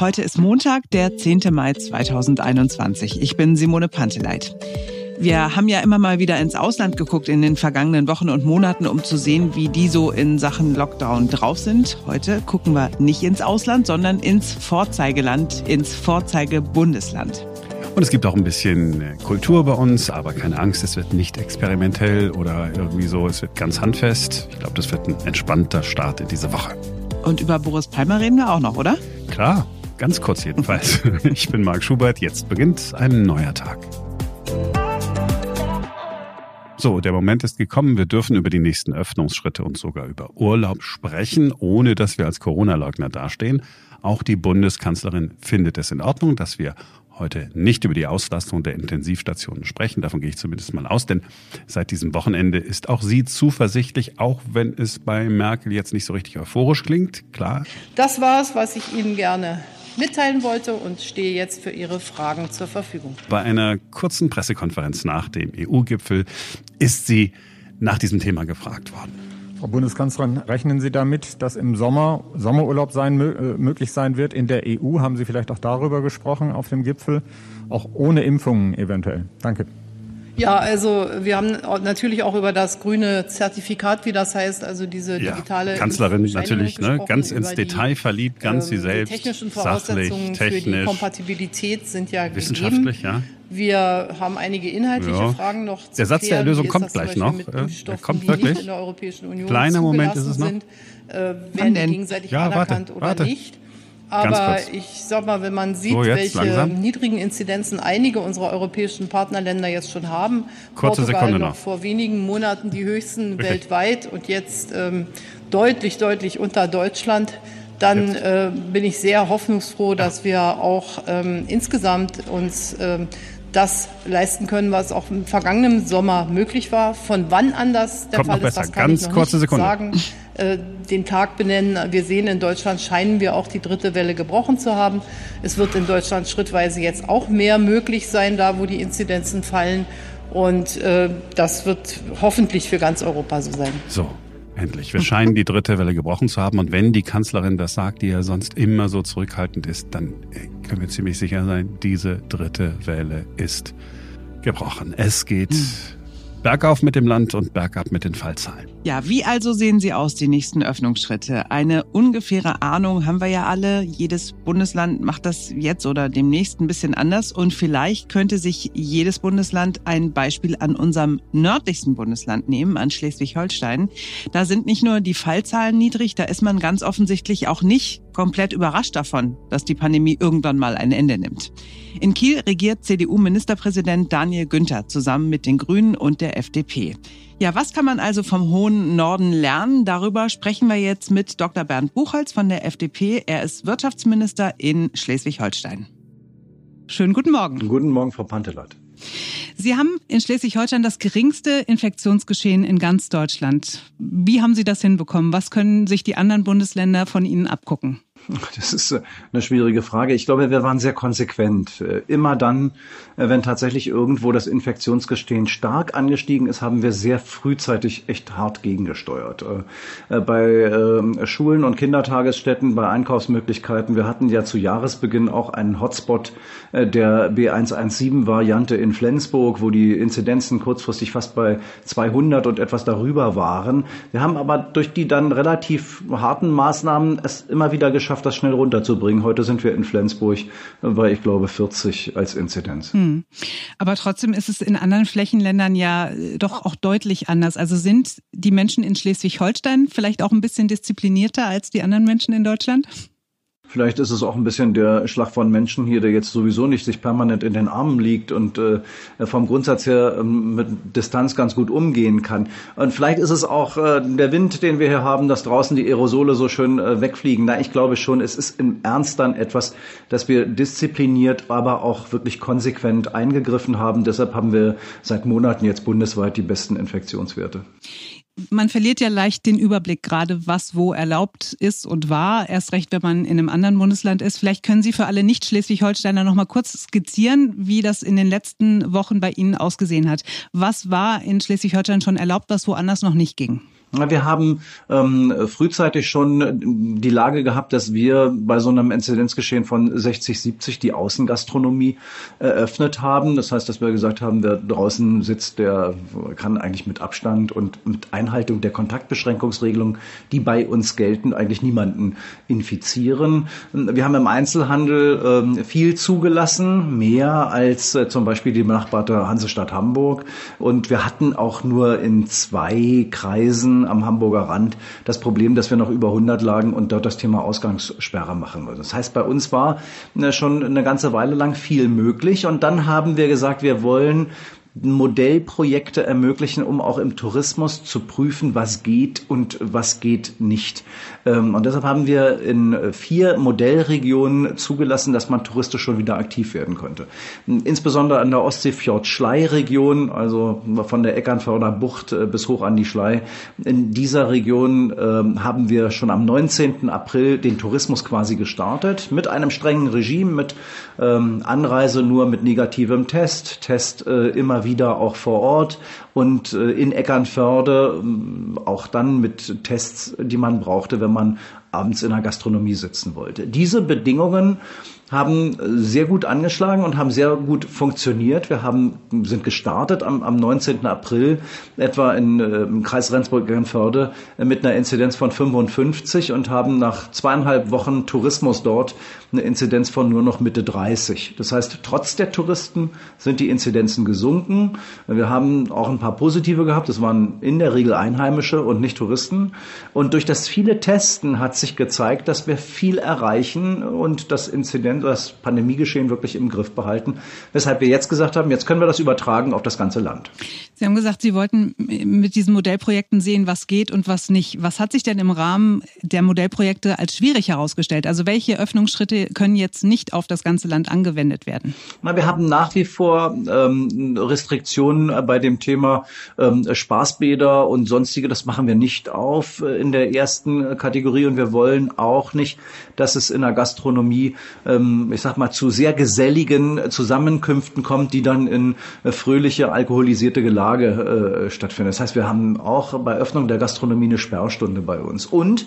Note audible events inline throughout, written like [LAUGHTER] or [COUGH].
Heute ist Montag, der 10. Mai 2021. Ich bin Simone Panteleit. Wir haben ja immer mal wieder ins Ausland geguckt in den vergangenen Wochen und Monaten, um zu sehen, wie die so in Sachen Lockdown drauf sind. Heute gucken wir nicht ins Ausland, sondern ins Vorzeigeland, ins Vorzeigebundesland. Und es gibt auch ein bisschen äh, Kultur bei uns, aber keine Angst, es wird nicht experimentell oder irgendwie so, es wird ganz handfest. Ich glaube, das wird ein entspannter Start in diese Woche. Und über Boris Palmer reden wir auch noch, oder? Klar, ganz kurz jedenfalls. [LAUGHS] Ich bin Marc Schubert, jetzt beginnt ein neuer Tag. So, der Moment ist gekommen. Wir dürfen über die nächsten Öffnungsschritte und sogar über Urlaub sprechen, ohne dass wir als Corona-Leugner dastehen. Auch die Bundeskanzlerin findet es in Ordnung, dass wir heute nicht über die Auslastung der Intensivstationen sprechen. Davon gehe ich zumindest mal aus, denn seit diesem Wochenende ist auch sie zuversichtlich, auch wenn es bei Merkel jetzt nicht so richtig euphorisch klingt. Klar. Das war es, was ich Ihnen gerne mitteilen wollte und stehe jetzt für Ihre Fragen zur Verfügung. Bei einer kurzen Pressekonferenz nach dem EU-Gipfel ist sie nach diesem Thema gefragt worden. Frau Bundeskanzlerin, rechnen Sie damit, dass im Sommer Sommerurlaub sein, äh, möglich sein wird in der EU? Haben Sie vielleicht auch darüber gesprochen auf dem Gipfel? Auch ohne Impfungen eventuell? Danke. Ja, also wir haben natürlich auch über das grüne Zertifikat, wie das heißt, also diese digitale ja, Kanzlerin natürlich, ne, ganz ins Detail verliebt, ganz äh, sie selbst. Die technischen Voraussetzungen sachlich, für die Kompatibilität sind ja wissenschaftlich, gegeben. ja. Wir haben einige inhaltliche ja. Fragen noch zu Der Satz klären. der Lösung kommt gleich noch. Er kommt wirklich. in der Europäischen Union Kleiner Moment ist es noch. Sind, äh, werden die gegenseitig ja, anerkannt warte, oder warte. nicht. Aber ich sag mal, wenn man sieht, so, welche langsam. niedrigen Inzidenzen einige unserer europäischen Partnerländer jetzt schon haben, Kurze Portugal Sekunde noch noch. vor wenigen Monaten die höchsten Richtig. weltweit und jetzt ähm, deutlich, deutlich unter Deutschland, dann äh, bin ich sehr hoffnungsfroh, dass wir auch ähm, insgesamt uns ähm, das leisten können, was auch im vergangenen Sommer möglich war. Von wann an das der Kommt Fall noch ist, besser. das kann Ganz ich noch kurze nicht Sekunde. sagen. [LAUGHS] Äh, den Tag benennen. Wir sehen, in Deutschland scheinen wir auch die dritte Welle gebrochen zu haben. Es wird in Deutschland schrittweise jetzt auch mehr möglich sein, da wo die Inzidenzen fallen. Und äh, das wird hoffentlich für ganz Europa so sein. So, endlich. Wir scheinen die dritte Welle gebrochen zu haben. Und wenn die Kanzlerin das sagt, die ja sonst immer so zurückhaltend ist, dann äh, können wir ziemlich sicher sein, diese dritte Welle ist gebrochen. Es geht bergauf mit dem Land und bergab mit den Fallzahlen. Ja, wie also sehen sie aus, die nächsten Öffnungsschritte? Eine ungefähre Ahnung haben wir ja alle. Jedes Bundesland macht das jetzt oder demnächst ein bisschen anders. Und vielleicht könnte sich jedes Bundesland ein Beispiel an unserem nördlichsten Bundesland nehmen, an Schleswig-Holstein. Da sind nicht nur die Fallzahlen niedrig, da ist man ganz offensichtlich auch nicht komplett überrascht davon, dass die Pandemie irgendwann mal ein Ende nimmt. In Kiel regiert CDU-Ministerpräsident Daniel Günther zusammen mit den Grünen und der FDP. Ja, was kann man also vom hohen Norden lernen? Darüber sprechen wir jetzt mit Dr. Bernd Buchholz von der FDP. Er ist Wirtschaftsminister in Schleswig-Holstein. Schönen guten Morgen. Guten Morgen, Frau Panteleit. Sie haben in Schleswig-Holstein das geringste Infektionsgeschehen in ganz Deutschland. Wie haben Sie das hinbekommen? Was können sich die anderen Bundesländer von Ihnen abgucken? [LAUGHS] Das ist äh, eine schwierige Frage. Ich glaube, wir waren sehr konsequent. Äh, Immer dann, äh, wenn tatsächlich irgendwo das Infektionsgestehen stark angestiegen ist, haben wir sehr frühzeitig echt hart gegengesteuert. Bei ähm, Schulen und Kindertagesstätten, bei Einkaufsmöglichkeiten. Wir hatten ja zu Jahresbeginn auch einen Hotspot der B117-Variante in Flensburg, wo die Inzidenzen kurzfristig fast bei 200 und etwas darüber waren. Wir haben aber durch die dann relativ harten Maßnahmen es immer wieder geschafft, das schnell runterzubringen. Heute sind wir in Flensburg bei, ich glaube, 40 als Inzidenz. Hm. Aber trotzdem ist es in anderen Flächenländern ja äh, doch auch deutlich anders. Also sind die Menschen in Schleswig-Holstein vielleicht auch ein bisschen disziplinierter als die anderen Menschen in Deutschland? Vielleicht ist es auch ein bisschen der Schlag von Menschen hier, der jetzt sowieso nicht sich permanent in den Armen liegt und äh, vom Grundsatz her ähm, mit Distanz ganz gut umgehen kann. Und vielleicht ist es auch äh, der Wind, den wir hier haben, dass draußen die Aerosole so schön äh, wegfliegen. Na, ich glaube schon, es ist im Ernst dann etwas, dass wir diszipliniert, aber auch wirklich konsequent eingegriffen haben. Deshalb haben wir seit Monaten jetzt bundesweit die besten Infektionswerte. Man verliert ja leicht den Überblick, gerade was wo erlaubt ist und war. Erst recht, wenn man in einem anderen Bundesland ist. Vielleicht können Sie für alle Nicht-Schleswig-Holsteiner noch mal kurz skizzieren, wie das in den letzten Wochen bei Ihnen ausgesehen hat. Was war in Schleswig-Holstein schon erlaubt, was woanders noch nicht ging? Wir haben ähm, frühzeitig schon die Lage gehabt, dass wir bei so einem Inzidenzgeschehen von 60, 70 die Außengastronomie eröffnet haben. Das heißt, dass wir gesagt haben, wer draußen sitzt, der kann eigentlich mit Abstand und mit Einhaltung der Kontaktbeschränkungsregelungen, die bei uns gelten, eigentlich niemanden infizieren. Wir haben im Einzelhandel ähm, viel zugelassen, mehr als äh, zum Beispiel die benachbarte Hansestadt Hamburg. Und wir hatten auch nur in zwei Kreisen am Hamburger Rand das Problem, dass wir noch über 100 lagen und dort das Thema Ausgangssperre machen müssen. Das heißt, bei uns war äh, schon eine ganze Weile lang viel möglich und dann haben wir gesagt, wir wollen Modellprojekte ermöglichen, um auch im Tourismus zu prüfen, was geht und was geht nicht. Ähm, und deshalb haben wir in vier Modellregionen zugelassen, dass man touristisch schon wieder aktiv werden konnte. Insbesondere an der Ostseefjord-Schlei-Region, also von der Eckernförder Bucht äh, bis hoch an die Schlei. In dieser Region ähm, haben wir schon am 19. April den Tourismus quasi gestartet mit einem strengen Regime, mit ähm, Anreise nur mit negativem Test, Test äh, immer wieder auch vor Ort und äh, in Eckernförde ähm, auch dann mit Tests, die man brauchte, wenn man abends in der Gastronomie sitzen wollte. Diese Bedingungen haben sehr gut angeschlagen und haben sehr gut funktioniert. Wir haben, sind gestartet am, am 19. April etwa in, äh, im Kreis Rendsburg-Eckernförde äh, mit einer Inzidenz von 55 und haben nach zweieinhalb Wochen Tourismus dort eine Inzidenz von nur noch Mitte 30. Das heißt, trotz der Touristen sind die Inzidenzen gesunken. Wir haben auch ein paar positive gehabt. Das waren in der Regel Einheimische und nicht Touristen. Und durch das viele Testen hat sich gezeigt, dass wir viel erreichen und das Inzidenz, das Pandemiegeschehen wirklich im Griff behalten. Weshalb wir jetzt gesagt haben, jetzt können wir das übertragen auf das ganze Land. Sie haben gesagt, Sie wollten mit diesen Modellprojekten sehen, was geht und was nicht. Was hat sich denn im Rahmen der Modellprojekte als schwierig herausgestellt? Also welche Öffnungsschritte können jetzt nicht auf das ganze Land angewendet werden? Na, wir haben nach wie vor ähm, Restriktionen bei dem Thema ähm, Spaßbäder und sonstige. Das machen wir nicht auf äh, in der ersten Kategorie und wir wollen auch nicht, dass es in der Gastronomie, ähm, ich sag mal, zu sehr geselligen Zusammenkünften kommt, die dann in äh, fröhliche, alkoholisierte Gelage äh, stattfinden. Das heißt, wir haben auch bei Öffnung der Gastronomie eine Sperrstunde bei uns. Und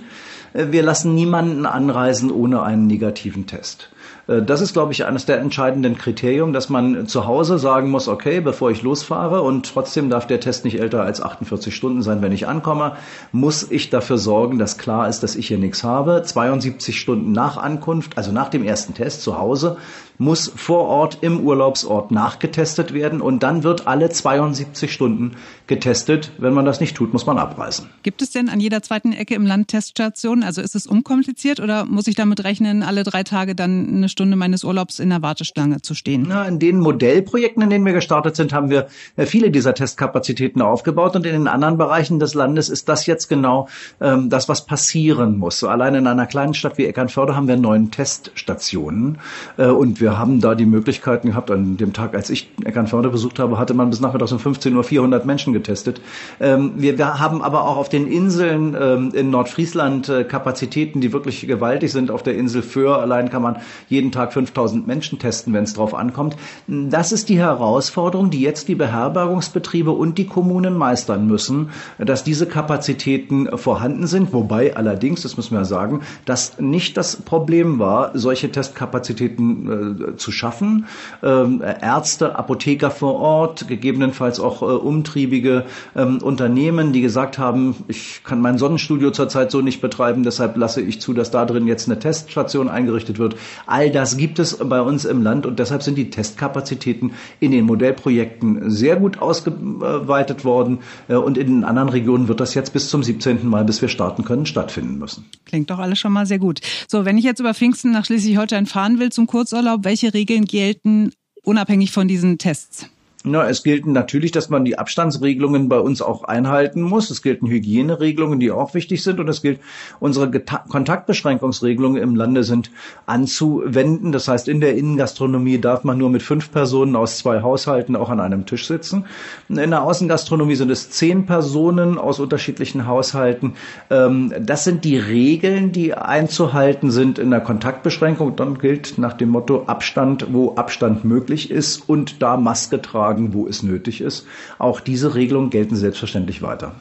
äh, wir lassen niemanden anreisen ohne einen negativen Test. Äh, das ist, glaube ich, eines der entscheidenden Kriterien, dass man zu Hause sagen muss, okay, bevor ich losfahre und trotzdem darf der Test nicht älter als 48 Stunden sein, wenn ich ankomme, muss ich dafür sorgen, dass klar ist, dass ich hier nichts habe. 72 Stunden nach Ankunft, also nach dem ersten Test zu Hause, muss vor Ort im Urlaubsort nachgetestet werden und dann wird alle 72 Stunden getestet. Wenn man das nicht tut, muss man abreisen. Gibt es denn an jeder zweiten Ecke im Land Teststationen? Also ist es unkompliziert oder muss ich damit rechnen, alle drei Tage dann eine Stunde meines Urlaubs in der Warteschlange zu stehen? Na, in den Modellprojekten, in denen wir gestartet sind, haben wir äh, viele dieser Testkapazitäten aufgebaut und in den anderen Bereichen des Landes ist das jetzt genau ähm, das, was passieren muss. So allein in einer kleinen Stadt wie Eckernförde haben wir neun Teststationen äh, und wir haben da die Möglichkeiten gehabt. An dem Tag, als ich Eckernförde besucht habe, hatte man bis nachmittags um 15 Uhr 400 Menschen getestet. Ähm, wir, wir, haben aber auch auf den Inseln ähm, in Nordfriesland äh, Kapazitäten, die wirklich gewaltig sind. Auf der Insel Föhr allein kann man jeden Tag 5000 Menschen testen, wenn es drauf ankommt. Das ist die Herausforderung, die jetzt die Beherbergungsbetriebe und die Kommunen meistern müssen, dass diese Kapazitäten vorhanden sind. Wobei allerdings, das müssen wir sagen, das nicht das Problem war, solche Testkapazitäten äh, zu schaffen. Ähm, Ärzte, Apotheker vor Ort, gegebenenfalls auch äh, umtriebige ähm, Unternehmen, die gesagt haben, ich kann mein Sonnenstudio zurzeit so nicht betreiben, deshalb lasse ich zu, dass da drin jetzt eine Teststation eingerichtet wird. All das gibt es bei uns im Land und deshalb sind die Testkapazitäten in den Modellprojekten sehr gut ausgeweitet worden äh, und in den anderen Regionen wird das jetzt bis zum 17. Mal, bis wir starten können, stattfinden müssen. Klingt doch alles schon mal sehr gut. So, wenn ich jetzt über Pfingsten nach Schleswig-Holstein fahren will zum Kurzurlaub, welche Regeln gelten unabhängig von diesen Tests? Na, es gilt natürlich, dass man die Abstandsregelungen bei uns auch einhalten muss. Es gelten Hygieneregelungen, die auch wichtig sind. Und es gilt, unsere Geta Kontaktbeschränkungsregelungen im Lande sind anzuwenden. Das heißt, in der Innengastronomie darf man nur mit fünf Personen aus zwei Haushalten auch an einem Tisch sitzen. In der Außengastronomie sind es zehn Personen aus unterschiedlichen Haushalten. Ähm, das sind die Regeln, die einzuhalten sind in der Kontaktbeschränkung. Dann gilt nach dem Motto Abstand, wo Abstand möglich ist und da Maske tragen fragen, wo es nötig ist. Auch diese Regelungen gelten selbstverständlich weiter.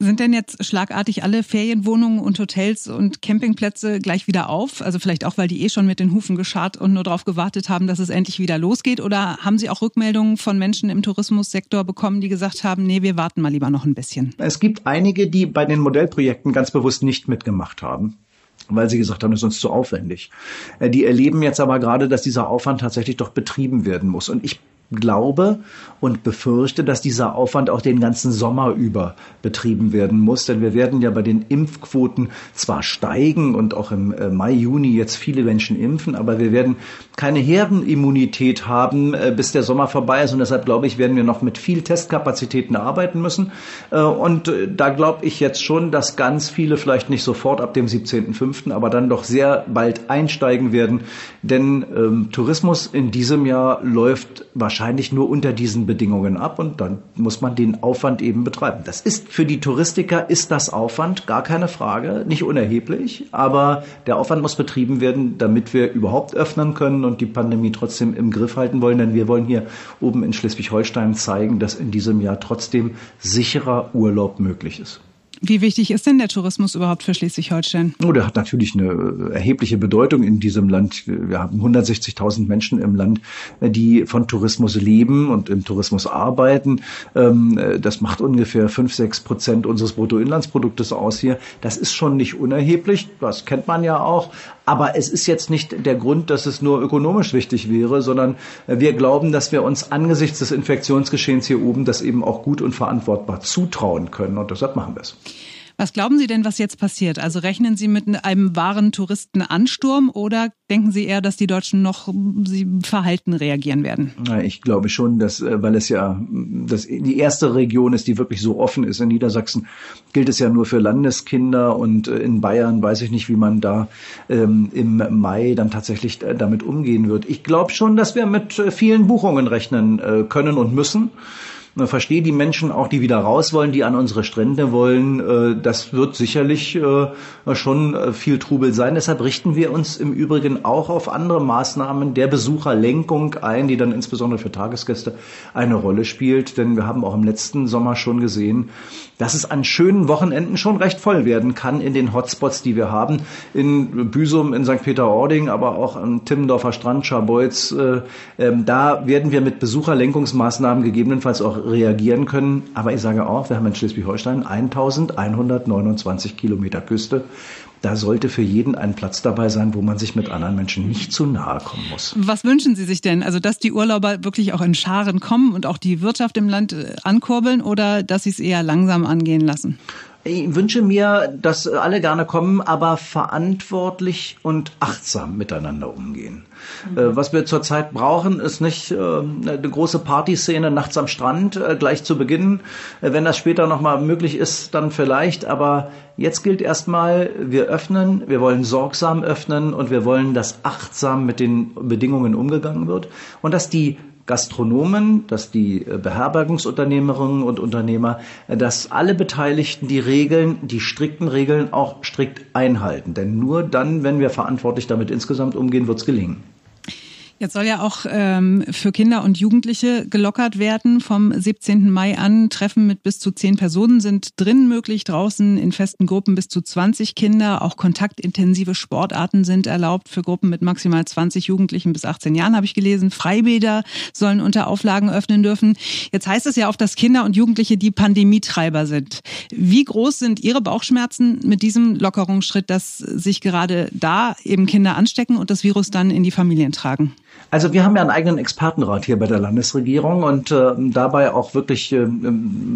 Sind denn jetzt schlagartig alle Ferienwohnungen und Hotels und Campingplätze gleich wieder auf? Also vielleicht auch, weil die eh schon mit den Hufen geschart und nur darauf gewartet haben, dass es endlich wieder losgeht? Oder haben Sie auch Rückmeldungen von Menschen im Tourismussektor bekommen, die gesagt haben, nee, wir warten mal lieber noch ein bisschen? Es gibt einige, die bei den Modellprojekten ganz bewusst nicht mitgemacht haben weil sie gesagt haben, das ist uns zu aufwendig. Äh, die erleben jetzt aber gerade, dass dieser Aufwand tatsächlich doch betrieben werden muss. Und ich glaube und befürchte, dass dieser Aufwand auch den ganzen Sommer über betrieben werden muss. Denn wir werden ja bei den Impfquoten zwar steigen und auch im äh, Mai, Juni jetzt viele Menschen impfen, aber wir werden keine Herdenimmunität haben, äh, bis der Sommer vorbei ist. Und deshalb glaube ich, werden wir noch mit viel Testkapazitäten arbeiten müssen. Äh, und da glaube ich jetzt schon, dass ganz viele vielleicht nicht sofort ab dem 17.05., aber dann doch sehr bald einsteigen werden. Denn ähm, Tourismus in diesem Jahr läuft wahrscheinlich wahrscheinlich nur unter diesen Bedingungen ab und dann muss man den Aufwand eben betreiben. Das ist für die Touristiker ist das Aufwand, gar keine Frage, nicht unerheblich, aber der Aufwand muss betrieben werden, damit wir überhaupt öffnen können und die Pandemie trotzdem im Griff halten wollen, denn wir wollen hier oben in Schleswig-Holstein zeigen, dass in diesem Jahr trotzdem sicherer Urlaub möglich ist. Wie wichtig ist denn der Tourismus überhaupt für Schleswig-Holstein? Oh, der hat natürlich eine erhebliche Bedeutung in diesem Land. Wir haben 160.000 Menschen im Land, die von Tourismus leben und im Tourismus arbeiten. Ähm, das macht ungefähr 5, 6 Prozent unseres Bruttoinlandsproduktes aus hier. Das ist schon nicht unerheblich. Das kennt man ja auch. Aber es ist jetzt nicht der Grund, dass es nur ökonomisch wichtig wäre, sondern wir glauben, dass wir uns angesichts des Infektionsgeschehens hier oben das eben auch gut und verantwortbar zutrauen können. Und deshalb machen wir es. Was glauben Sie denn, was jetzt passiert? Also rechnen Sie mit einem wahren Touristenansturm oder denken Sie eher, dass die Deutschen noch verhalten reagieren werden? Ich glaube schon, dass, äh, weil es ja das, die erste Region ist, die wirklich so offen ist. In Niedersachsen gilt es ja nur für Landeskinder und äh, in Bayern weiß ich nicht, wie man da ähm, im Mai dann tatsächlich äh, damit umgehen wird. Ich glaube schon, dass wir mit vielen Buchungen rechnen können und müssen verstehe die Menschen auch, die wieder raus wollen, die an unsere Strände wollen. Äh, das wird sicherlich äh, schon äh, viel Trubel sein. Deshalb richten wir uns im Übrigen auch auf andere Maßnahmen der Besucherlenkung ein, die dann insbesondere für Tagesgäste eine Rolle spielt. Denn wir haben auch im letzten Sommer schon gesehen, dass es an schönen Wochenenden schon recht voll werden kann in den Hotspots, die wir haben. In Büsum, in St. Peter-Ording, aber auch an Timmendorfer Strand, Scharbeutz. Ähm, da werden wir mit Besucherlenkungsmaßnahmen gegebenenfalls auch reagieren können. Aber ich sage auch, wir haben in Schleswig-Holstein 1129 Kilometer Küste. Da sollte für jeden ein Platz dabei sein, wo man sich mit anderen Menschen nicht zu nahe kommen muss. Was wünschen Sie sich denn? Also, dass die Urlauber wirklich auch in Scharen kommen und auch die Wirtschaft im Land äh, ankurbeln oder dass sie es eher langsam angehen lassen? Ich wünsche mir, dass alle gerne kommen, aber verantwortlich und achtsam miteinander umgehen. Mhm. Was wir zurzeit brauchen, ist nicht äh, eine große Partyszene nachts am Strand äh, gleich zu Beginn. Wenn das später nochmal möglich ist, dann vielleicht. Aber jetzt gilt erstmal, wir öffnen, wir wollen sorgsam öffnen und wir wollen, dass achtsam mit den Bedingungen umgegangen wird und dass die Gastronomen, dass die äh, Beherbergungsunternehmerinnen und Unternehmer, äh, dass alle Beteiligten die Regeln, die strikten Regeln auch strikt einhalten. Denn nur dann, wenn wir verantwortlich damit insgesamt umgehen, wird es gelingen. Jetzt soll ja auch ähm, für Kinder und Jugendliche gelockert werden. Vom 17. Mai an Treffen mit bis zu zehn Personen sind drin möglich, draußen in festen Gruppen bis zu 20 Kinder. Auch kontaktintensive Sportarten sind erlaubt für Gruppen mit maximal 20 Jugendlichen bis 18 Jahren, habe ich gelesen. Freibäder sollen unter Auflagen öffnen dürfen. Jetzt heißt es ja auch, dass Kinder und Jugendliche die Pandemietreiber sind. Wie groß sind Ihre Bauchschmerzen mit diesem Lockerungsschritt, dass sich gerade da eben Kinder anstecken und das Virus dann in die Familien tragen? Also wir haben ja einen eigenen Expertenrat hier bei der Landesregierung und äh, dabei auch wirklich äh,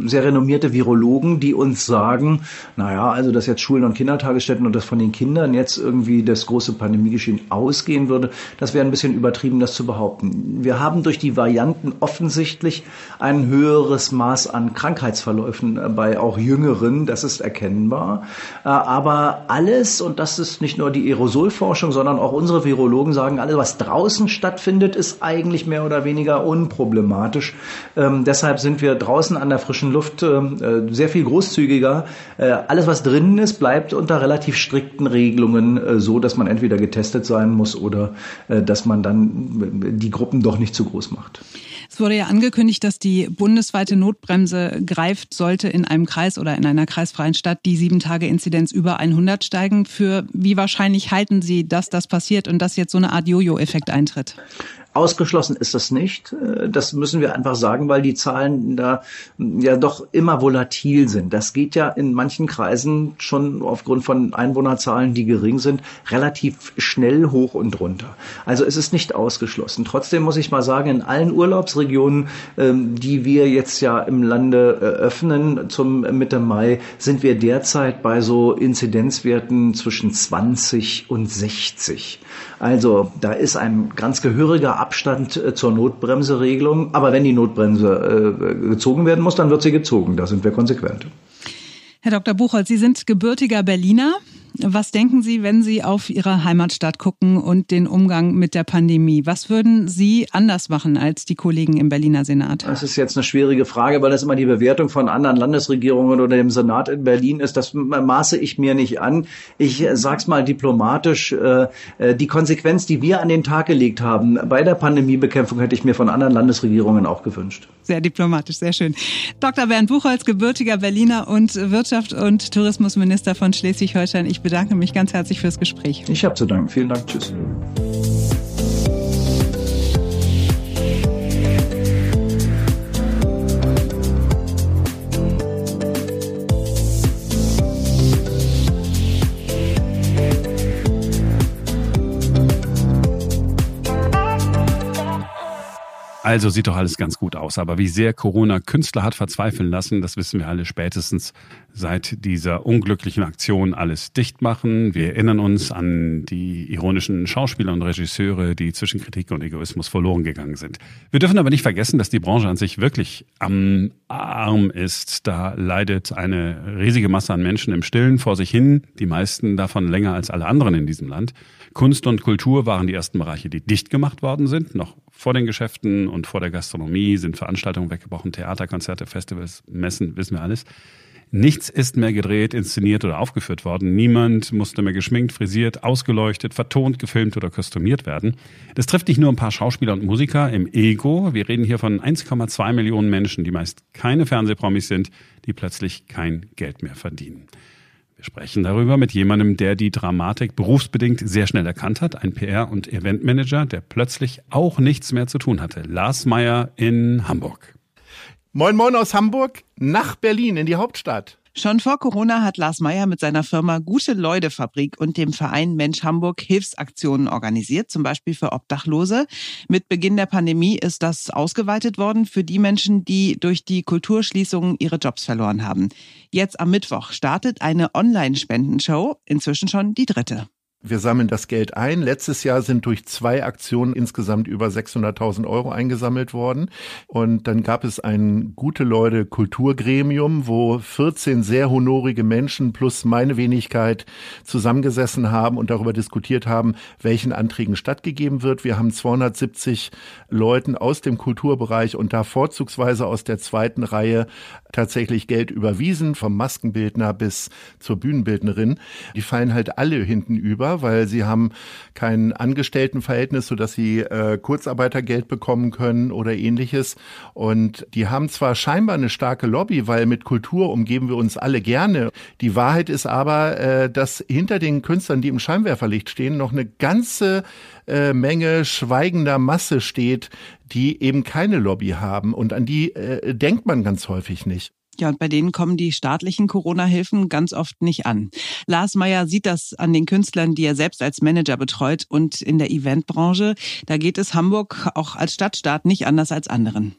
sehr renommierte Virologen, die uns sagen, naja, also dass jetzt Schulen und Kindertagesstätten und das von den Kindern jetzt irgendwie das große Pandemiegeschehen ausgehen würde, das wäre ein bisschen übertrieben, das zu behaupten. Wir haben durch die Varianten offensichtlich ein höheres Maß an Krankheitsverläufen äh, bei auch Jüngeren, das ist erkennbar. Äh, aber alles, und das ist nicht nur die Aerosolforschung, sondern auch unsere Virologen sagen, alles, was draußen stattfindet, stattfindet, ist eigentlich mehr oder weniger unproblematisch. Ähm, deshalb sind wir draußen an der frischen Luft äh, sehr viel großzügiger. Äh, alles, was drinnen ist, bleibt unter relativ strikten Regelungen äh, so, dass man entweder getestet sein muss oder äh, dass man dann die Gruppen doch nicht zu groß macht. Es wurde ja angekündigt, dass die bundesweite Notbremse greift, sollte in einem Kreis oder in einer kreisfreien Stadt die sieben Tage Inzidenz über 100 steigen. Für wie wahrscheinlich halten Sie, dass das passiert und dass jetzt so eine Art Jojo-Effekt eintritt? Ausgeschlossen ist das nicht. Äh, das müssen wir einfach sagen, weil die Zahlen da hm, ja doch immer volatil sind. Das geht ja in manchen Kreisen schon aufgrund von Einwohnerzahlen, die gering sind, relativ schnell hoch und runter. Also es ist nicht ausgeschlossen. Trotzdem muss ich mal sagen, in allen Urlaubsregionen, ähm, die wir jetzt ja im Lande äh, öffnen zum Mitte Mai, sind wir derzeit bei so Inzidenzwerten zwischen 20 und 60. Also da ist ein ganz gehöriger Abstand äh, zur Notbremseregelung. Aber wenn die Notbremse äh, gezogen werden muss, dann wird sie gezogen. Da sind wir konsequent. Herr Dr. Buchholz, Sie sind gebürtiger Berliner. Was denken Sie, wenn Sie auf Ihre Heimatstadt gucken und den Umgang mit der Pandemie? Was würden Sie anders machen als die Kollegen im Berliner Senat? Das ist jetzt eine schwierige Frage, weil das immer die Bewertung von anderen Landesregierungen oder dem Senat in Berlin ist. Das maße ich mir nicht an. Ich sag's mal diplomatisch. Äh, äh, die Konsequenz, die wir an den Tag gelegt haben bei der Pandemiebekämpfung, hätte ich mir von anderen Landesregierungen auch gewünscht. Sehr diplomatisch, sehr schön. Dr. Bernd Buchholz, gebürtiger Berliner und Wirtschaft- und Tourismusminister von Schleswig-Holstein. Ich bedanke mich ganz herzlich fürs Gespräch. Ich habe zu danken. Vielen Dank. Tschüss. Also sieht doch alles ganz gut aus. Aber wie sehr Corona Künstler hat verzweifeln lassen, das wissen wir alle spätestens seit dieser unglücklichen Aktion alles dicht machen. Wir erinnern uns an die ironischen Schauspieler und Regisseure, die zwischen Kritik und Egoismus verloren gegangen sind. Wir dürfen aber nicht vergessen, dass die Branche an sich wirklich am Arm ist. Da leidet eine riesige Masse an Menschen im Stillen vor sich hin, die meisten davon länger als alle anderen in diesem Land. Kunst und Kultur waren die ersten Bereiche, die dicht gemacht worden sind, noch vor den Geschäften und vor der Gastronomie sind Veranstaltungen weggebrochen, Theater, Konzerte, Festivals, Messen, wissen wir alles. Nichts ist mehr gedreht, inszeniert oder aufgeführt worden. Niemand musste mehr geschminkt, frisiert, ausgeleuchtet, vertont, gefilmt oder kostümiert werden. Das trifft nicht nur ein paar Schauspieler und Musiker im Ego. Wir reden hier von 1,2 Millionen Menschen, die meist keine Fernsehpromis sind, die plötzlich kein Geld mehr verdienen. Wir sprechen darüber mit jemandem, der die Dramatik berufsbedingt sehr schnell erkannt hat, ein PR- und Eventmanager, der plötzlich auch nichts mehr zu tun hatte. Lars Meyer in Hamburg. Moin Moin aus Hamburg nach Berlin in die Hauptstadt. Schon vor Corona hat Lars Meyer mit seiner Firma Gute Leute Fabrik und dem Verein Mensch Hamburg Hilfsaktionen organisiert, zum Beispiel für Obdachlose. Mit Beginn der Pandemie ist das ausgeweitet worden für die Menschen, die durch die Kulturschließungen ihre Jobs verloren haben. Jetzt am Mittwoch startet eine Online-Spendenshow, inzwischen schon die dritte. Wir sammeln das Geld ein. Letztes Jahr sind durch zwei Aktionen insgesamt über 600.000 Euro eingesammelt worden. Und dann gab es ein gute Leute Kulturgremium, wo 14 sehr honorige Menschen plus meine Wenigkeit zusammengesessen haben und darüber diskutiert haben, welchen Anträgen stattgegeben wird. Wir haben 270 Leuten aus dem Kulturbereich und da vorzugsweise aus der zweiten Reihe tatsächlich Geld überwiesen, vom Maskenbildner bis zur Bühnenbildnerin. Die fallen halt alle hinten über selber, weil sie haben kein Angestelltenverhältnis, sodass sie äh, Kurzarbeitergeld bekommen können oder ähnliches. Und die haben zwar scheinbar eine starke Lobby, weil mit Kultur umgeben wir uns alle gerne. Die Wahrheit ist aber, äh, dass hinter den Künstlern, die im Scheinwerferlicht stehen, noch eine ganze äh, Menge schweigender Masse steht, die eben keine Lobby haben. Und an die äh, denkt man ganz häufig nicht. Ja, und bei denen kommen die staatlichen Corona-Hilfen ganz oft nicht an. Lars Meyer sieht das an den Künstlern, die er selbst als Manager betreut und in der Eventbranche. Da geht es Hamburg auch als Stadtstaat nicht anders als anderen.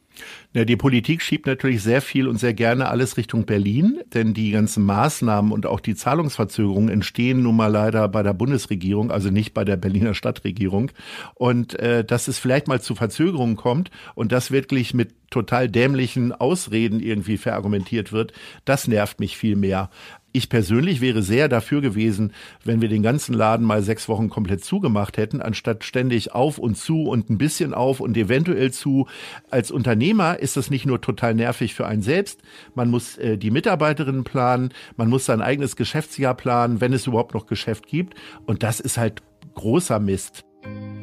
Ja, die Politik schiebt natürlich sehr viel und sehr gerne alles Richtung Berlin, denn die ganzen Maßnahmen und auch die Zahlungsverzögerungen entstehen nun mal leider bei der Bundesregierung, also nicht bei der Berliner Stadtregierung. Und äh, dass es vielleicht mal zu Verzögerungen kommt und das wirklich mit total dämlichen Ausreden irgendwie verargumentiert wird, das nervt mich viel mehr. Ich persönlich wäre sehr dafür gewesen, wenn wir den ganzen Laden mal sechs Wochen komplett zugemacht hätten, anstatt ständig auf und zu und ein bisschen auf und eventuell zu. Als Unternehmer ist das nicht nur total nervig für einen selbst, man muss äh, die Mitarbeiterinnen planen, man muss sein eigenes Geschäftsjahr planen, wenn es überhaupt noch Geschäft gibt. Und das ist halt großer Mist.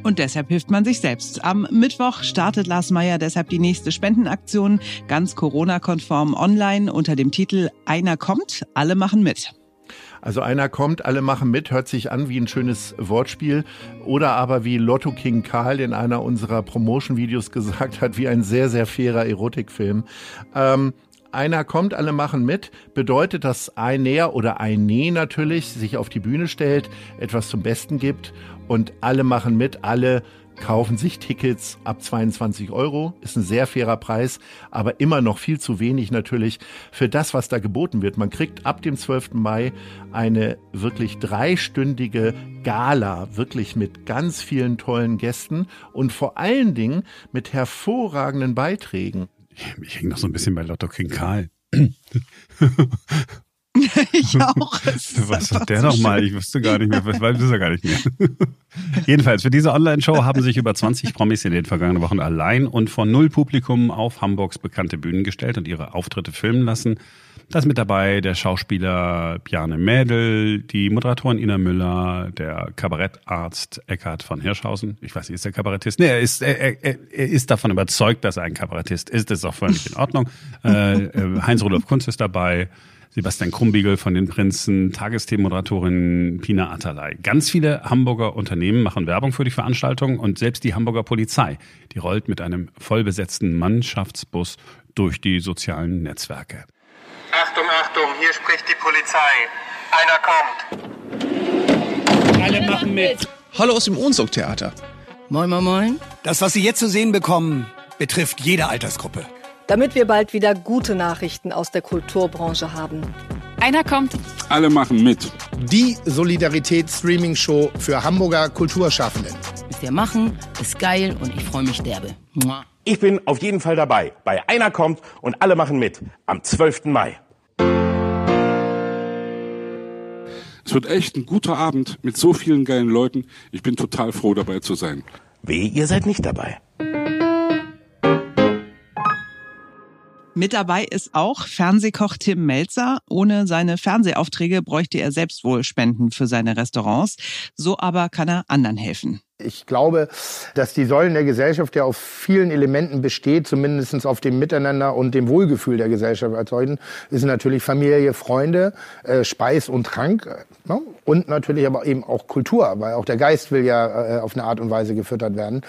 Und deshalb hilft man sich selbst. Am Mittwoch startet Lars Meyer deshalb die nächste Spendenaktion, ganz Corona-konform online unter dem Titel Einer kommt, alle machen mit. Also einer kommt, alle machen mit, hört sich an wie ein schönes Wortspiel oder aber wie Lotto King Karl in einer unserer Promotion-Videos gesagt hat, wie ein sehr, sehr fairer Erotikfilm. Ähm, einer kommt, alle machen mit, bedeutet, dass ein er oder ein Nee natürlich sich auf die Bühne stellt, etwas zum Besten gibt und alle machen mit, alle kaufen sich Tickets ab 22 Euro. Ist ein sehr fairer Preis, aber immer noch viel zu wenig natürlich für das, was da geboten wird. Man kriegt ab dem 12. Mai eine wirklich dreistündige Gala, wirklich mit ganz vielen tollen Gästen und vor allen Dingen mit hervorragenden Beiträgen. Ich hänge noch so ein bisschen bei Lotto King Karl. [LAUGHS] [LAUGHS] ich auch. Was hat der nochmal? Ich wusste gar nicht mehr, was weiß er gar nicht mehr. [LAUGHS] Jedenfalls, für diese Online-Show haben sich über 20 Promis in den vergangenen Wochen allein und von null Publikum auf Hamburgs bekannte Bühnen gestellt und ihre Auftritte filmen lassen. Da ist mit dabei der Schauspieler Bjarne Mädel, die Moderatorin Ina Müller, der Kabarettarzt Eckhard von Hirschhausen. Ich weiß nicht, ist der Kabarettist? Nee, er ist, er, er, er ist davon überzeugt, dass er ein Kabarettist ist. Das ist auch völlig in Ordnung. Äh, äh Heinz-Rudolf Kunz ist dabei. Sebastian Krumbiegel von den Prinzen, Tagesthemenmoderatorin Pina Atalay. Ganz viele Hamburger Unternehmen machen Werbung für die Veranstaltung und selbst die Hamburger Polizei, die rollt mit einem vollbesetzten Mannschaftsbus durch die sozialen Netzwerke. Achtung, Achtung, hier spricht die Polizei. Einer kommt. Alle machen mit. Hallo aus dem Ohnsorg-Theater. Moin, moin, moin. Das, was Sie jetzt zu sehen bekommen, betrifft jede Altersgruppe damit wir bald wieder gute Nachrichten aus der Kulturbranche haben. Einer kommt. Alle machen mit. Die Solidarität-Streaming-Show für Hamburger Kulturschaffenden. Was wir machen, ist geil und ich freue mich derbe. Ich bin auf jeden Fall dabei. Bei Einer kommt und alle machen mit. Am 12. Mai. Es wird echt ein guter Abend mit so vielen geilen Leuten. Ich bin total froh dabei zu sein. Weh, ihr seid nicht dabei. Mit dabei ist auch Fernsehkoch Tim Melzer. Ohne seine Fernsehaufträge bräuchte er selbst wohl Spenden für seine Restaurants. So aber kann er anderen helfen. Ich glaube, dass die Säulen der Gesellschaft ja auf vielen Elementen besteht, zumindest auf dem Miteinander und dem Wohlgefühl der Gesellschaft erzeugen, ist natürlich Familie, Freunde, äh, Speis und Trank äh, ne? und natürlich aber eben auch Kultur, weil auch der Geist will ja äh, auf eine Art und Weise gefüttert werden.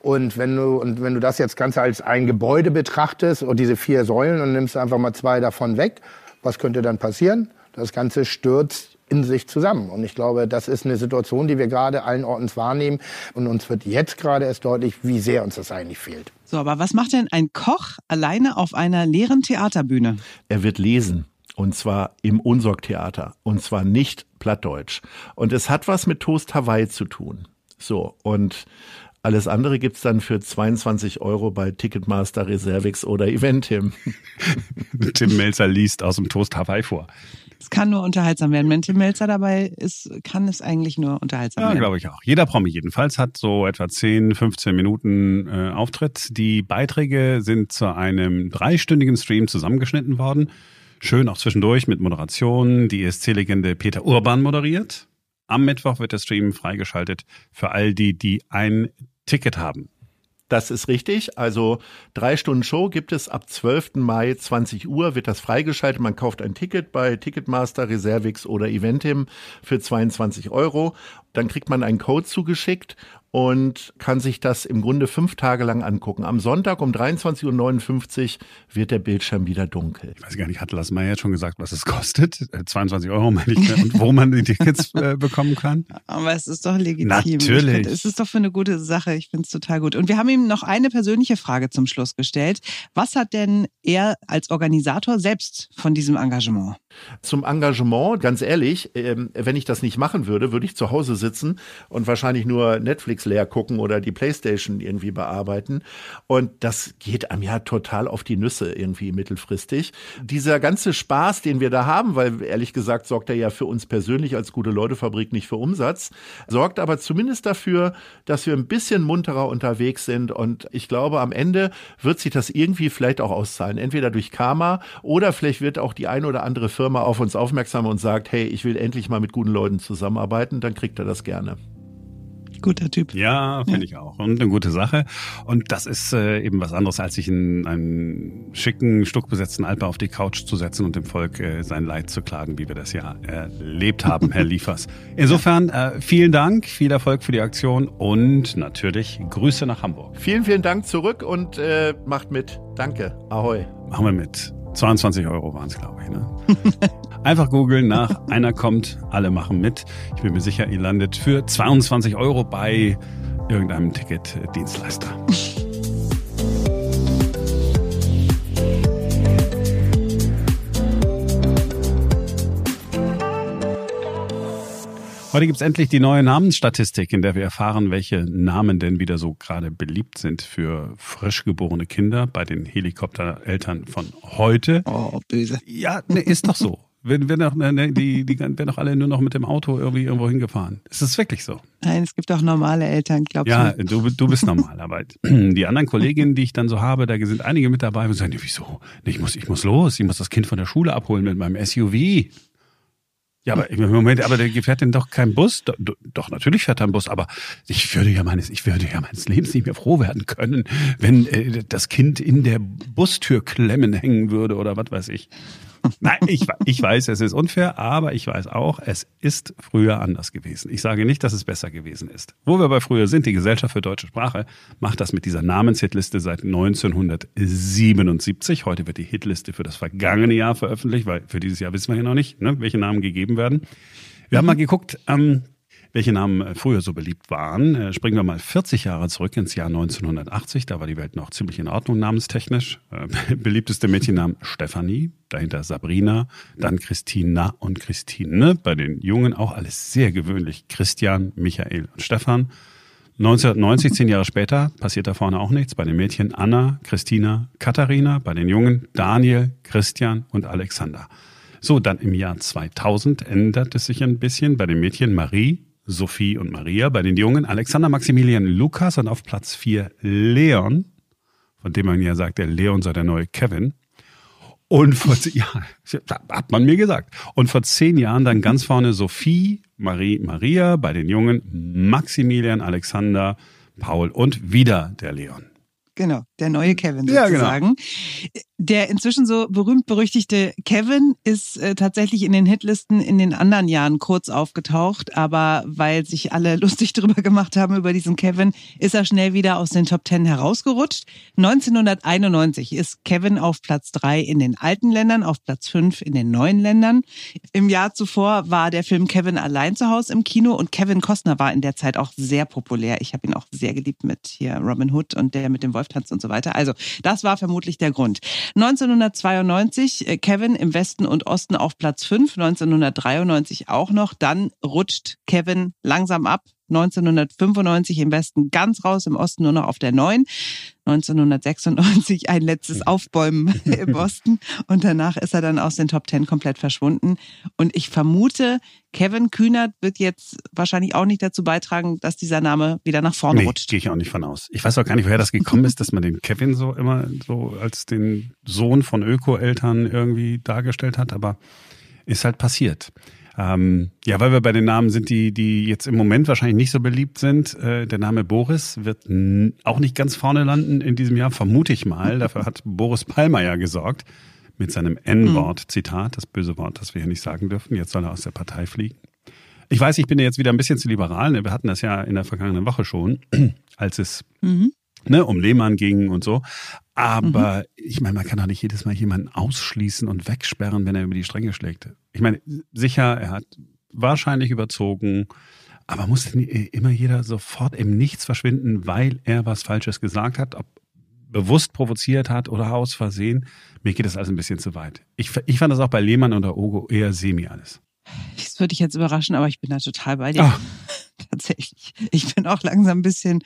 Und wenn du, und wenn du das jetzt Ganze als ein Gebäude betrachtest und diese vier Säulen und nimmst einfach mal zwei davon weg, was könnte dann passieren? Das Ganze stürzt in sich zusammen. Und ich glaube, das ist eine Situation, die wir gerade allen Ortens wahrnehmen. Und uns wird jetzt gerade erst deutlich, wie sehr uns das eigentlich fehlt. So, aber was macht denn ein Koch alleine auf einer leeren Theaterbühne? Er wird lesen. Und zwar im Unsorgtheater. Und zwar nicht plattdeutsch. Und es hat was mit Toast Hawaii zu tun. So, und alles andere gibt's dann für 22 Euro bei Ticketmaster, Reservix oder Eventim. [LAUGHS] Tim Melzer liest aus dem Toast Hawaii vor. Es kann nur unterhaltsam werden. Wenn Tim Melzer dabei ist, kann es eigentlich nur unterhaltsam ja, werden. Ja, glaube ich auch. Jeder Promi jedenfalls hat so etwa 10, 15 Minuten äh, Auftritt. Die Beiträge sind zu einem dreistündigen Stream zusammengeschnitten worden. Schön auch zwischendurch mit Moderation. Die ESC-Legende Peter Urban moderiert. Am Mittwoch wird der Stream freigeschaltet für all die, die ein Ticket haben. Das ist richtig. Also drei Stunden Show gibt es ab 12. Mai 20 Uhr wird das freigeschaltet. Man kauft ein Ticket bei Ticketmaster, Reservix oder Eventim für 22 Euro. Dann kriegt man einen Code zugeschickt und kann sich das im Grunde fünf Tage lang angucken. Am Sonntag um 23.59 Uhr wird der Bildschirm wieder dunkel. Ich weiß gar nicht, hat Lars Meyer jetzt schon gesagt, was es [LAUGHS] kostet? 22 äh, Euro meine ich, und wo man die Tickets äh, [LAUGHS] bekommen kann? Aber es ist doch legitim. Natürlich. es ist doch für eine gute Sache. Ich finde es total gut. Und wir haben ihm noch eine persönliche Frage zum Schluss gestellt. Was hat denn er als Organisator selbst von diesem Engagement? Zum Engagement, ganz ehrlich, ähm, wenn ich das nicht machen würde, würde ich zu Hause sitzen und wahrscheinlich nur Netflix leer gucken oder die Playstation irgendwie bearbeiten. Und das geht einem ja total auf die Nüsse irgendwie mittelfristig. Dieser ganze Spaß, den wir da haben, weil ehrlich gesagt sorgt er ja für uns persönlich als gute Leute-Fabrik nicht für Umsatz, sorgt aber zumindest dafür, dass wir ein bisschen munterer unterwegs sind. Und ich glaube, am Ende wird sich das irgendwie vielleicht auch auszahlen. Entweder durch Karma oder vielleicht wird auch die eine oder andere Firma auf uns aufmerksam und sagt, hey, ich will endlich mal mit guten Leuten zusammenarbeiten, dann kriegt er das gerne. Guter Typ. Ja, finde ja. ich auch. Und eine gute Sache. Und das ist äh, eben was anderes, als sich in einen schicken, stuckbesetzten Alper auf die Couch zu setzen und dem Volk äh, sein Leid zu klagen, wie wir das ja erlebt haben, Herr Liefers. [LAUGHS] Insofern äh, vielen Dank, viel Erfolg für die Aktion und natürlich Grüße nach Hamburg. Vielen, vielen Dank zurück und äh, macht mit. Danke. Ahoi. Machen wir mit. 22 Euro waren es, glaube ich. Ne? [LAUGHS] Einfach googeln nach einer kommt, alle machen mit. Ich bin mir sicher, ihr landet für 22 Euro bei irgendeinem Ticketdienstleister. [LAUGHS] Heute gibt es endlich die neue Namensstatistik, in der wir erfahren, welche Namen denn wieder so gerade beliebt sind für frisch geborene Kinder bei den Helikoptereltern von heute. Oh, böse. Ja, ne, ist doch so. Wenn wir noch, ne, die, die werden doch alle nur noch mit dem Auto irgendwie irgendwo hingefahren. Ist das wirklich so? Nein, es gibt auch normale Eltern, glaubst ja, du? Ja, du, du bist normal, aber die anderen Kolleginnen, die ich dann so habe, da sind einige mit dabei und sagen, wieso? Ich muss, ich muss los, ich muss das Kind von der Schule abholen mit meinem SUV. Ja, aber im Moment, aber der fährt denn doch kein Bus. Doch, doch, natürlich fährt er ein Bus, aber ich würde ja meines, ich würde ja meines Lebens nicht mehr froh werden können, wenn äh, das Kind in der Bustür klemmen hängen würde oder was weiß ich. Nein, ich, ich weiß, es ist unfair, aber ich weiß auch, es ist früher anders gewesen. Ich sage nicht, dass es besser gewesen ist. Wo wir bei früher sind, die Gesellschaft für deutsche Sprache macht das mit dieser Namenshitliste seit 1977. Heute wird die Hitliste für das vergangene Jahr veröffentlicht, weil für dieses Jahr wissen wir ja noch nicht, ne, welche Namen gegeben werden. Wir haben mal geguckt, ähm, welche Namen äh, früher so beliebt waren. Äh, springen wir mal 40 Jahre zurück ins Jahr 1980. Da war die Welt noch ziemlich in Ordnung namenstechnisch. Äh, [LAUGHS] beliebteste Mädchennamen Stefanie, dahinter Sabrina, dann Christina und Christine. Bei den Jungen auch alles sehr gewöhnlich. Christian, Michael und Stefan. 1990, zehn Jahre später, passiert da vorne auch nichts. Bei den Mädchen Anna, Christina, Katharina. Bei den Jungen Daniel, Christian und Alexander. So, dann im Jahr 2000 ändert es sich ein bisschen. Bei den Mädchen Marie, Sophie und Maria. Bei den Jungen Alexander, Maximilian, Lukas und auf Platz 4 Leon, von dem man ja sagt, der Leon sei der neue Kevin. Und vor, [LAUGHS] ja, hat man mir gesagt. Und vor zehn Jahren dann ganz vorne Sophie, Marie, Maria, bei den Jungen Maximilian, Alexander, Paul und wieder der Leon. Genau, der neue Kevin sozusagen. Ja, genau. Der inzwischen so berühmt-berüchtigte Kevin ist äh, tatsächlich in den Hitlisten in den anderen Jahren kurz aufgetaucht, aber weil sich alle [LAUGHS] lustig drüber gemacht haben über diesen Kevin, ist er schnell wieder aus den Top Ten herausgerutscht. 1991 ist Kevin auf Platz drei in den alten Ländern, auf Platz fünf in den neuen Ländern. Im Jahr zuvor war der Film Kevin allein zu Hause im Kino und Kevin Costner war in der Zeit auch sehr populär. Ich habe ihn auch sehr geliebt mit hier Robin Hood und der mit dem Wolftanz und so weiter. Also das war vermutlich der Grund. 1992 äh, Kevin im Westen und Osten auf Platz 5, 1993 auch noch. Dann rutscht Kevin langsam ab. 1995 im Westen ganz raus, im Osten nur noch auf der 9. 1996 ein letztes Aufbäumen [LAUGHS] im Osten und danach ist er dann aus den Top 10 komplett verschwunden. Und ich vermute, Kevin Kühnert wird jetzt wahrscheinlich auch nicht dazu beitragen, dass dieser Name wieder nach vorne nee, rutscht. gehe ich auch nicht von aus. Ich weiß auch gar nicht, woher das gekommen ist, dass man den Kevin so immer so als den Sohn von Öko-Eltern irgendwie dargestellt hat, aber ist halt passiert. Ähm, ja, weil wir bei den Namen sind, die, die jetzt im Moment wahrscheinlich nicht so beliebt sind. Äh, der Name Boris wird auch nicht ganz vorne landen in diesem Jahr, vermute ich mal. Dafür hat [LAUGHS] Boris Palmer ja gesorgt mit seinem N-Wort, hm. Zitat, das böse Wort, das wir hier nicht sagen dürfen. Jetzt soll er aus der Partei fliegen. Ich weiß, ich bin ja jetzt wieder ein bisschen zu liberal. Ne? Wir hatten das ja in der vergangenen Woche schon, [CLEARS THROAT] als es mhm. ne, um Lehmann ging und so. Aber mhm. ich meine, man kann doch nicht jedes Mal jemanden ausschließen und wegsperren, wenn er über die Stränge schlägt. Ich meine, sicher, er hat wahrscheinlich überzogen, aber muss denn immer jeder sofort im Nichts verschwinden, weil er was Falsches gesagt hat, ob bewusst provoziert hat oder aus Versehen? Mir geht das alles ein bisschen zu weit. Ich, ich fand das auch bei Lehmann oder Ogo eher semi alles. Das würde ich jetzt überraschen, aber ich bin da total bei dir. Oh. [LAUGHS] Tatsächlich. Ich bin auch langsam ein bisschen,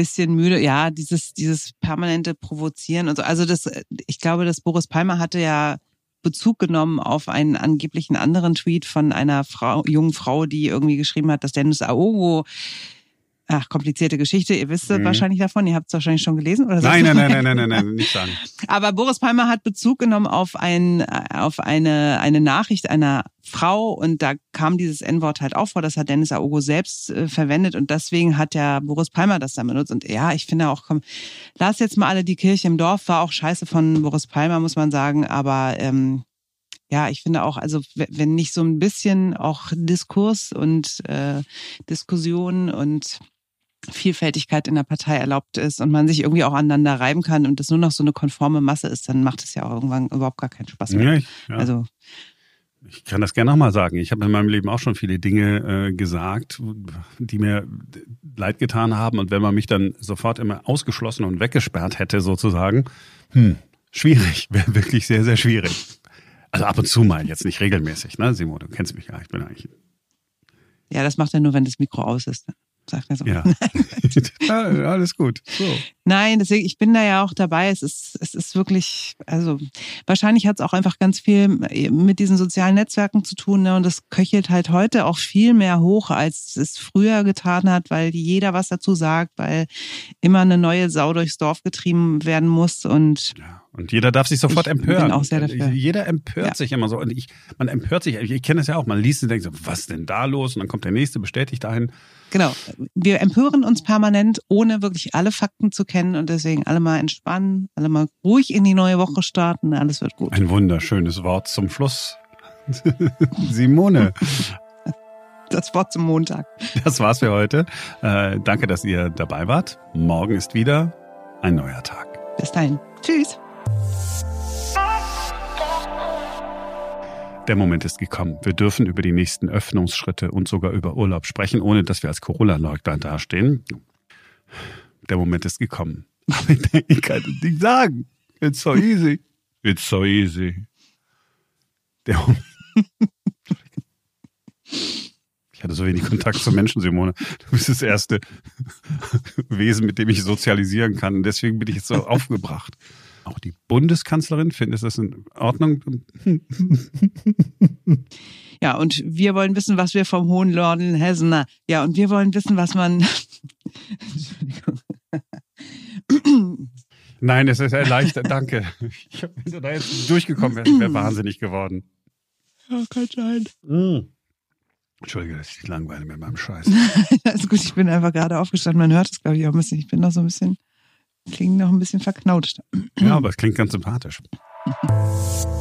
bisschen müde. Ja, dieses, dieses permanente Provozieren und so. Also das, ich glaube, dass Boris Palmer hatte ja Bezug genommen auf einen angeblichen anderen Tweet von einer Frau, jungen Frau, die irgendwie geschrieben hat, dass Dennis Aogo Ach, komplizierte Geschichte. Ihr wisst Mhm. wahrscheinlich davon. Ihr habt es wahrscheinlich schon gelesen. Oder Nein, nein, nein, nein, nein, nein, nein, [LAUGHS] nicht sagen. Aber Boris Palmer hat Bezug genommen auf ein, auf eine, eine Nachricht einer Frau und da kam dieses N-Wort halt auch vor. Das hat Dennis Aogo selbst äh, verwendet und deswegen hat der Boris Palmer das dann benutzt. Und ja, ich finde auch, komm, lass jetzt mal alle die Kirche im Dorf. War auch scheiße von Boris Palmer, muss man sagen. Aber ähm, ja, ich finde auch, also wenn nicht so ein bisschen auch Diskurs und äh, Diskussion und Vielfältigkeit in der Partei erlaubt ist und man sich irgendwie auch aneinander reiben kann und das nur noch so eine konforme Masse ist, dann macht es ja auch irgendwann überhaupt gar keinen Spaß mehr. Ja, ich, ja. Also Ich kann das gerne nochmal sagen. Ich habe in meinem Leben auch schon viele Dinge äh, gesagt, die mir leid getan haben. Und wenn man mich dann sofort immer ausgeschlossen und weggesperrt hätte, sozusagen, hm, schwierig, [LAUGHS] wäre wirklich sehr, sehr schwierig. Also ab und zu mal, jetzt nicht regelmäßig, ne, Simon, du kennst mich ja. Ich bin eigentlich. ja, das macht er nur, wenn das Mikro aus ist. Sagt er so. Ja. ja [LAUGHS] [LAUGHS] alles gut. So. Nein, deswegen, ich bin da ja auch dabei. Es ist, es ist wirklich, also wahrscheinlich hat es auch einfach ganz viel mit diesen sozialen Netzwerken zu tun. Ne? Und das köchelt halt heute auch viel mehr hoch, als es früher getan hat, weil jeder was dazu sagt, weil immer eine neue Sau durchs Dorf getrieben werden muss. Und Und jeder darf sich sofort Ich empören. bin auch sehr dafür. Jeder empört Ja. sich immer so. Und ich, man empört sich, ich, ich kenne das ja auch, man liest und denkt so, was ist denn da los? Und dann kommt der nächste, bestätigt einen. Genau. Wir empören uns permanent, ohne wirklich alle Fakten zu kennen und deswegen alle mal entspannen, alle mal ruhig in die neue Woche starten, alles wird gut. Ein wunderschönes Wort zum Schluss. [LAUGHS] Simone, Das Wort zum Montag. das war's für heute. Äh, danke, dass ihr dabei wart. Morgen ist wieder ein neuer Tag. Bis dahin. Tschüss. Der Moment ist gekommen. Wir dürfen über die nächsten Öffnungsschritte und sogar über Urlaub sprechen, ohne dass wir als Corona-Leugner dastehen. Der Moment ist gekommen. [LAUGHS] Aber ich, denke, ich kann es nicht sagen. It's so easy. It's so easy. Der Moment. [LAUGHS] Ich hatte so wenig Kontakt zu Menschen, Simone. Du bist das erste [LAUGHS] Wesen, mit dem ich sozialisieren kann. Deswegen bin ich jetzt so aufgebracht. Auch die Bundeskanzlerin findet das in Ordnung. Ja, und wir wollen wissen, was wir vom Hohen Norden Hessen. Ja, und wir wollen wissen, was man. Entschuldigung. Nein, es ist erleichtert. Danke. Ich hab, wenn du da jetzt durchgekommen wärst, wäre wahnsinnig geworden. Ja, kann sein. Entschuldige, dass ich langweile mit meinem Scheiß. [LAUGHS] Alles gut, ich bin einfach gerade aufgestanden. Man hört es, glaube ich, auch ein bisschen. Ich bin noch so ein bisschen, klingt noch ein bisschen verknautscht. Ja, aber es klingt ganz sympathisch. [LAUGHS]